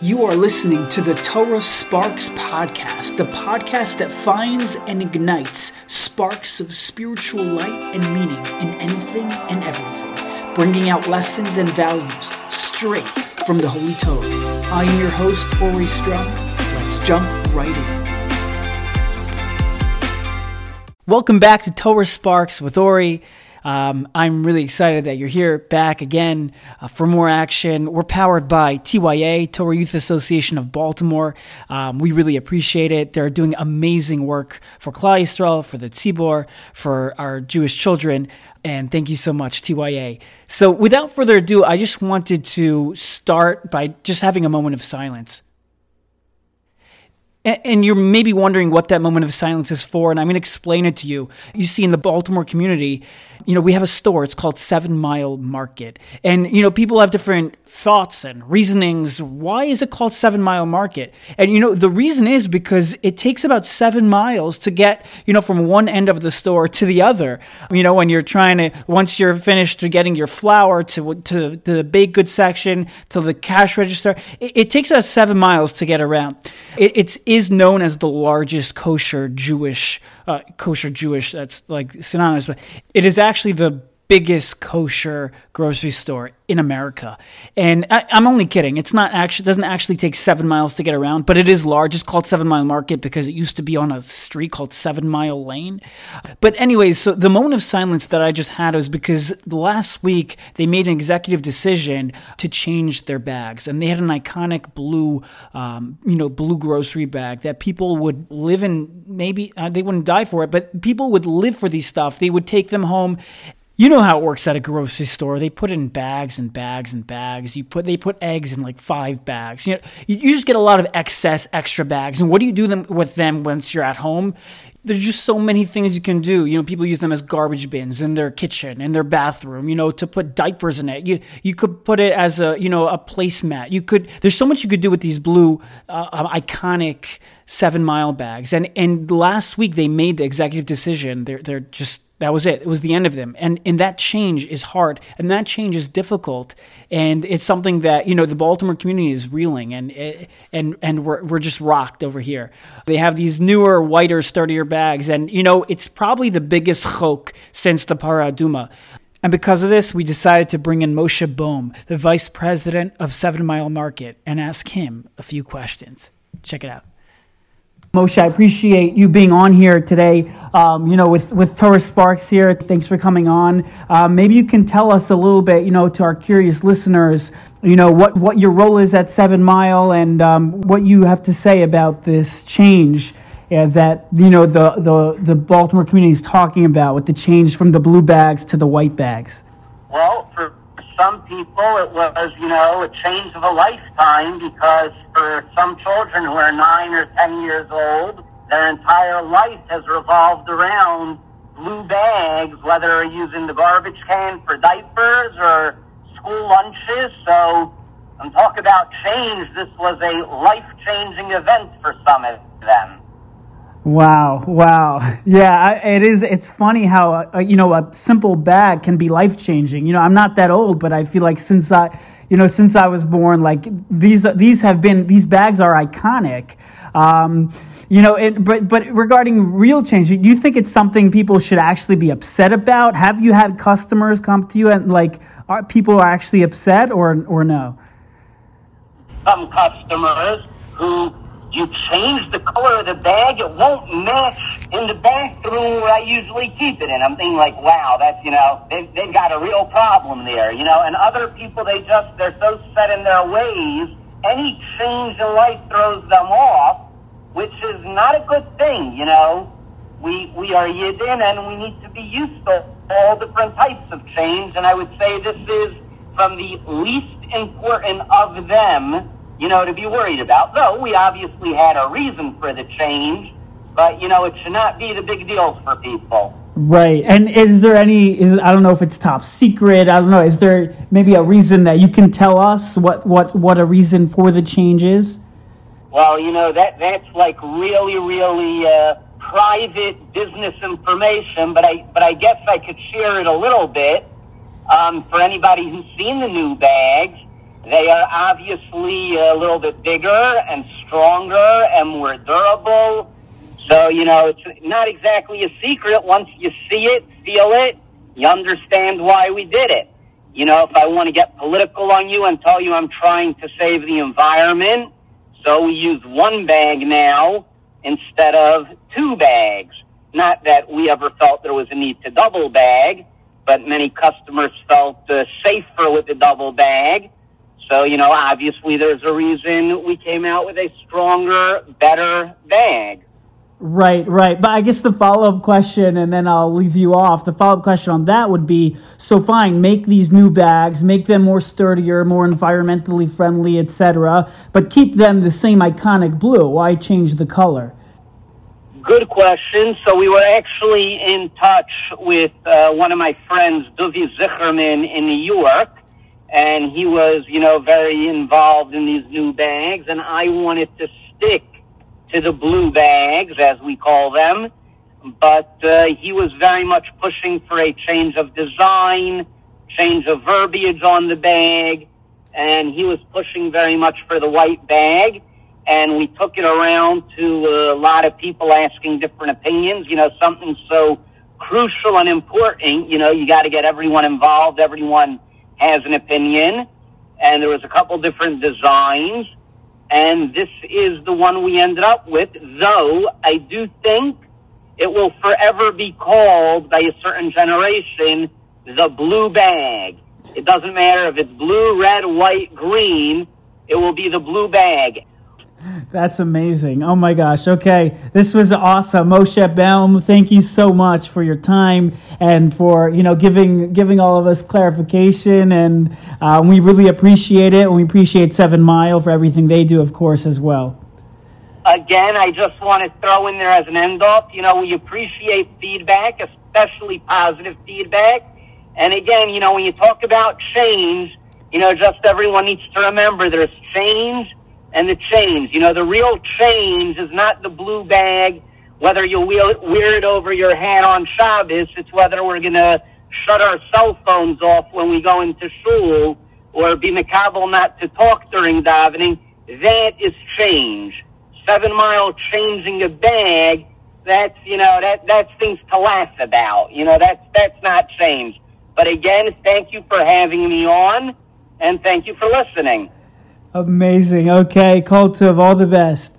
You are listening to the Torah Sparks podcast, the podcast that finds and ignites sparks of spiritual light and meaning in anything and everything, bringing out lessons and values straight from the Holy Torah. I am your host, Ori Strum. Let's jump right in. Welcome back to Torah Sparks with Ori. Um, I'm really excited that you're here back again uh, for more action. We're powered by TYA, Torah Youth Association of Baltimore. Um, we really appreciate it. They're doing amazing work for Klal for the Tzibor, for our Jewish children. And thank you so much, TYA. So, without further ado, I just wanted to start by just having a moment of silence and you're maybe wondering what that moment of silence is for, and I'm going to explain it to you. You see, in the Baltimore community, you know, we have a store. It's called Seven Mile Market, and you know, people have different thoughts and reasonings. Why is it called Seven Mile Market? And you know, the reason is because it takes about seven miles to get, you know, from one end of the store to the other. You know, when you're trying to, once you're finished getting your flour to to, to the baked goods section to the cash register, it, it takes us seven miles to get around. It, it's is known as the largest kosher Jewish, uh, kosher Jewish, that's like synonymous, but it is actually the biggest kosher grocery store in America. And I, am only kidding. It's not actually doesn't actually take seven miles to get around, but it is large. It's called Seven Mile Market because it used to be on a street called Seven Mile Lane. But anyways, so the moment of silence that I just had was because last week they made an executive decision to change their bags, and they had an iconic blue, um, you know, blue grocery bag that people would live in. Maybe uh, they wouldn't die for it, but people would live for these stuff. They would take them home you know how it works at a grocery store. They put it in bags and bags and bags. You put they put eggs in like five bags. You know, you, you just get a lot of excess extra bags. And what do you do them with them once you're at home? There's just so many things you can do. You know, people use them as garbage bins in their kitchen, in their bathroom. You know, to put diapers in it. You you could put it as a you know a placemat. You could. There's so much you could do with these blue uh, iconic seven mile bags. And and last week they made the executive decision. They're they're just that was it. It was the end of them. And and that change is hard and that change is difficult. And it's something that, you know, the Baltimore community is reeling and eh, and and we're we're just rocked over here. They have these newer, whiter, sturdier bags and you know, it's probably the biggest chok since the Paraduma. And because of this, we decided to bring in Moshe Bohm, the vice president of Seven Mile Market, and ask him a few questions. Check it out. Moshe, I appreciate you being on here today. Um, you know, with with Torah Sparks here. Thanks for coming on. Uh, maybe you can tell us a little bit, you know, to our curious listeners, you know, what what your role is at Seven Mile and um, what you have to say about this change uh, that you know the the the Baltimore community is talking about with the change from the blue bags to the white bags. Well, for some people, it was, you know, a change of a lifetime because for some children who are nine or ten years old, their entire life has revolved around blue bags, whether using the garbage can for diapers or school lunches. So I'm talking about change. This was a life changing event for some of them. Wow, wow. Yeah, it is. It's funny how, uh, you know, a simple bag can be life changing. You know, I'm not that old, but I feel like since I, you know, since I was born, like these, these have been, these bags are iconic. Um, you know, it, but, but regarding real change, do you think it's something people should actually be upset about? Have you had customers come to you and like, are people are actually upset or, or no? Some customers who you change the color of the bag, it won't match in the bathroom where I usually keep it in. I'm thinking like, wow, that's, you know, they've, they've got a real problem there, you know, and other people, they just, they're so set in their ways, any change in life throws them off, which is not a good thing, you know. We, we are Yidden and we need to be used to all different types of change, and I would say this is from the least important of them you know, to be worried about. Though we obviously had a reason for the change, but you know, it should not be the big deal for people. Right. And is there any is I don't know if it's top secret, I don't know, is there maybe a reason that you can tell us what what what a reason for the change is? Well, you know, that that's like really really uh private business information, but I but I guess I could share it a little bit um, for anybody who's seen the new bags They are obviously a little bit bigger and stronger and more durable. So, you know, it's not exactly a secret. Once you see it, feel it, you understand why we did it. You know, if I want to get political on you and tell you I'm trying to save the environment, so we use one bag now instead of two bags. Not that we ever felt there was a need to double bag, but many customers felt uh, safer with the double bag. So, you know, obviously there's a reason we came out with a stronger, better bag. Right, right. But I guess the follow up question, and then I'll leave you off. The follow up question on that would be so fine, make these new bags, make them more sturdier, more environmentally friendly, etc., but keep them the same iconic blue. Why change the color? Good question. So we were actually in touch with uh, one of my friends, Duvi Zicherman, in New York, and he was, you know, very involved in these new bags, and I wanted to stick to the blue bags, as we call them. But uh, he was very much pushing for a change of design, change of verbiage on the bag, and he was pushing very much for the white bag. And we took it around to a lot of people asking different opinions. You know, something so crucial and important, you know, you got to get everyone involved. Everyone has an opinion. And there was a couple different designs and this is the one we ended up with, though I do think it will forever be called by a certain generation the blue bag. It doesn't matter if it's blue, red, white, green, it will be the blue bag. That's amazing. Oh my gosh. Okay. This was awesome. Moshe Baum, thank you so much for your time and for, you know, giving, giving all of us clarification. And uh, we really appreciate it. And we appreciate Seven Mile for everything they do, of course, as well. Again, I just want to throw in there as an end off, you know, we appreciate feedback, especially positive feedback. And again, you know, when you talk about change, you know, just everyone needs to remember there's change and the change. You know, the real change is not the blue bag, whether you wear it over your head on Shabbos. It's whether we're going to shut our cell phones off when we go into shul or be makabel not to talk during davening. That is change. Seven mile changing a bag, that's, you know, that, that's things to laugh about. You know, that's, that's not change. But again, thank you for having me on and thank you for listening. Amazing. Okay, Koltov, all the best.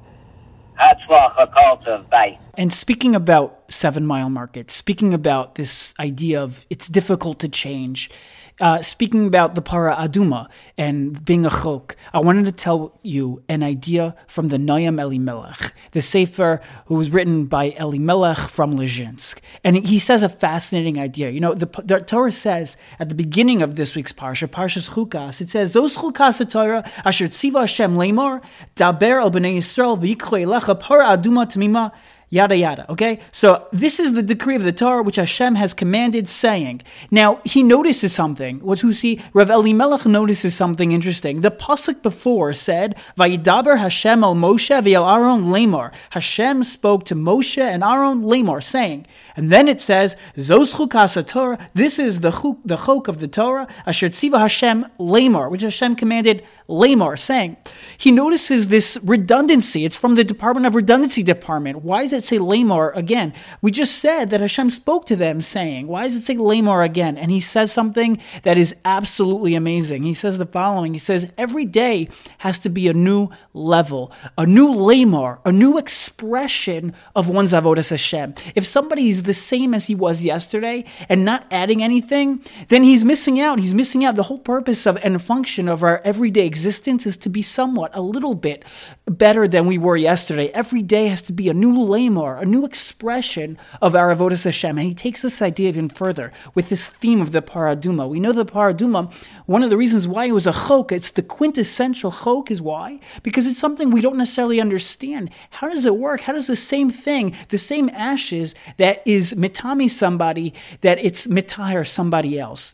Hatzlacha, Koltov. Bye. And speaking about Seven Mile Market, speaking about this idea of it's difficult to change, uh, speaking about the para aduma and being a chok, I wanted to tell you an idea from the Noam Elimelech, the sefer who was written by Elimelech from Lezhinsk. And he says a fascinating idea. You know, the, the Torah says at the beginning of this week's parsha, Parshas Chukas, it says, "Zos Chukas Torah asher tziva Hashem lemor daber al bnei Yisrael v'yikro elecha para aduma tamima." Yada yada. Okay, so this is the decree of the Torah which Hashem has commanded, saying. Now he notices something. What who see? Rav Elimelech notices something interesting. The pasuk before said, "Vayidaber Hashem al Moshe v'al Aaron lemor." Hashem spoke to Moshe and Aaron lemor, saying, and then it says, "Zos chukas Torah." This is the chuk, the chok of the Torah. Asher tziva Hashem lemor, which Hashem commanded lemor, saying. He notices this redundancy. It's from the Department of Redundancy Department. Why does it say lemor again? We just said that Hashem spoke to them, saying, "Why does it say lemor again?" And he says something that is absolutely amazing. He says the following. He says, "Every day has to be a new level, a new lemor, a new expression of one's avodas Hashem. If somebody is the same as he was yesterday and not adding anything, then he's missing out. He's missing out. The whole purpose of and function of our everyday existence is to be somewhat, a little bit better than we were yesterday. Every day has to be a new lemor, a new expression of our avodas Hashem. And he takes this idea even further with this theme of the paraduma. We know the paraduma, one of the reasons why it was a chok, it's the quintessential chok is why? Because it's something we don't necessarily understand. How does it work? How does the same thing, the same ashes that is mitami somebody, that it's mitahir somebody else?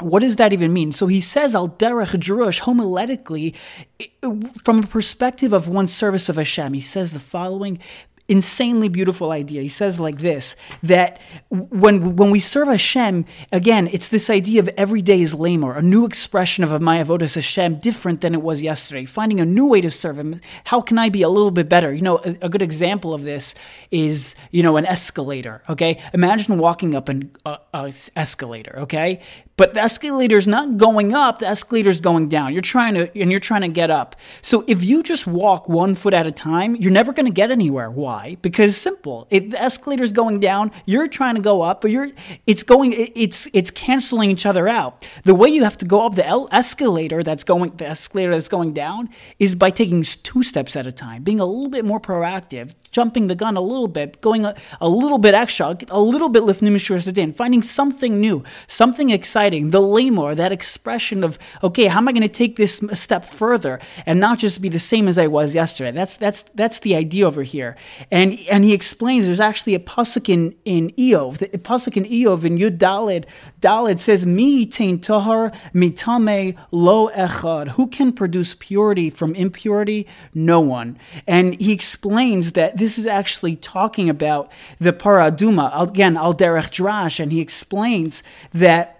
What does that even mean? So he says al derech drush homiletically, from a perspective of one's service of Hashem. He says the following: insanely beautiful idea. He says like this that when when we serve Hashem, again, it's this idea of every day is lemor, a new expression of a my avodas Hashem, different than it was yesterday. Finding a new way to serve Him. How can I be a little bit better? You know, a, a good example of this is you know an escalator. Okay, imagine walking up an uh, escalator. Okay, but the escalator is not going up, the escalator is going down. You're trying to, and you're trying to get up. So if you just walk one foot at a time, you're never going to get anywhere. Why? Because simple. If the escalator is going down, you're trying to go up, but you're, it's going, it's, it's canceling each other out. The way you have to go up the escalator that's going, the escalator that's going down is by taking two steps at a time, being a little bit more proactive, jumping the gun a little bit, going a, a little bit extra, a little bit lifnim finding something new, something exciting the lemor, that expression of, okay, how am I going to take this a step further and not just be the same as I was yesterday? That's that's that's the idea over here. And and he explains there's actually a pasuk in, in Iyov, the pasuk in Iyov in Yud Dalid, Dalid says, Mi tain tahar mitame lo echad. Who can produce purity from impurity? No one. And he explains that this is actually talking about the paraduma, again, al derech drash, and he explains that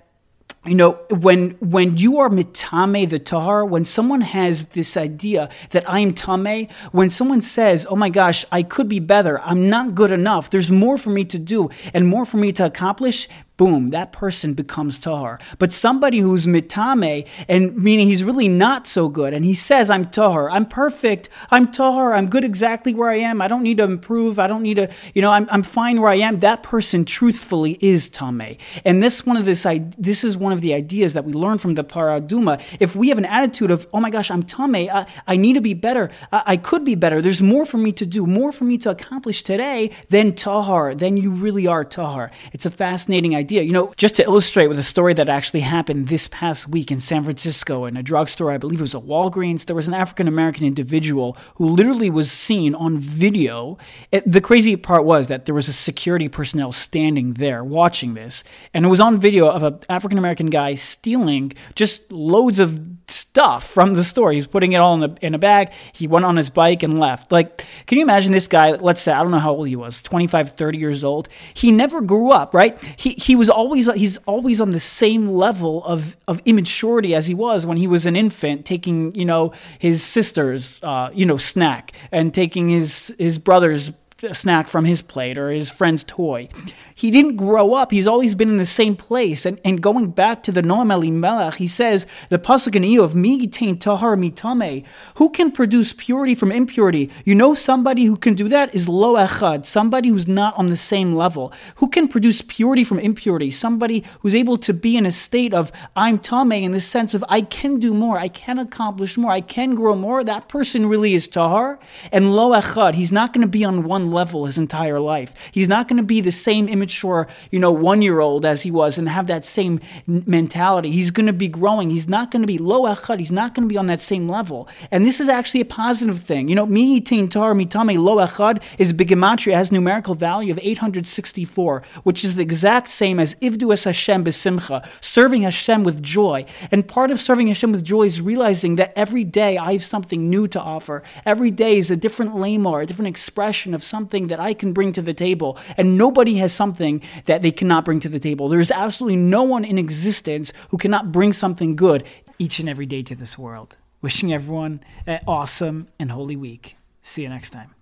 you know when when you are mitame the tahar when someone has this idea that i'm tame when someone says oh my gosh i could be better. I'm not good enough. There's more for me to do and more for me to accomplish boom, that person becomes tahar. But somebody who's mitame, and meaning he's really not so good, and he says, I'm tahar, I'm perfect, I'm tahar, I'm good exactly where I am, I don't need to improve, I don't need to, you know, I'm, I'm fine where I am. That person truthfully is tame. And this one of this, this is one of the ideas that we learn from the paraduma. If we have an attitude of, oh my gosh, I'm tame, I, I need to be better, I, I could be better, there's more for me to do, more for me to accomplish today, then tahar, then you really are tahar. It's a fascinating idea idea. You know, just to illustrate with a story that actually happened this past week in San Francisco in a drugstore, I believe it was a Walgreens, there was an African American individual who literally was seen on video. It, the crazy part was that there was a security personnel standing there watching this, and it was on video of an African American guy stealing just loads of stuff from the store. He was putting it all in a, in a bag. He went on his bike and left. Like, can you imagine this guy? Let's say, I don't know how old he was, 25, 30 years old. He never grew up, right? He, he he was always he's always on the same level of of immaturity as he was when he was an infant, taking you know his sister's uh, you know snack and taking his his brother's snack from his plate or his friend's toy. He didn't grow up. He's always been in the same place. And, and going back to the Noam Elimelech, he says, the Pasuk in of Mi tain tahar mitame. Who can produce purity from impurity? You know somebody who can do that is Lo Echad, somebody who's not on the same level. Who can produce purity from impurity? Somebody who's able to be in a state of I'm tame in the sense of I can do more, I can accomplish more, I can grow more. That person really is tahar. And Lo Echad, he's not going to be on one level his entire life. He's not going to be the same immature, you know, one year old as he was and have that same mentality. He's going to be growing. He's not going to be lo echad. He's not going to be on that same level. And this is actually a positive thing. You know, mi tin tar mitame lo echad is bigematria, has numerical value of 864, which is the exact same as ivdu es Hashem besimcha, serving Hashem with joy. And part of serving Hashem with joy is realizing that every day I have something new to offer. Every day is a different lemor, a different expression of something that I can bring to the table. And nobody has something something that they cannot bring to the table. There is absolutely no one in existence who cannot bring something good each and every day to this world. Wishing everyone an awesome and holy week. See you next time.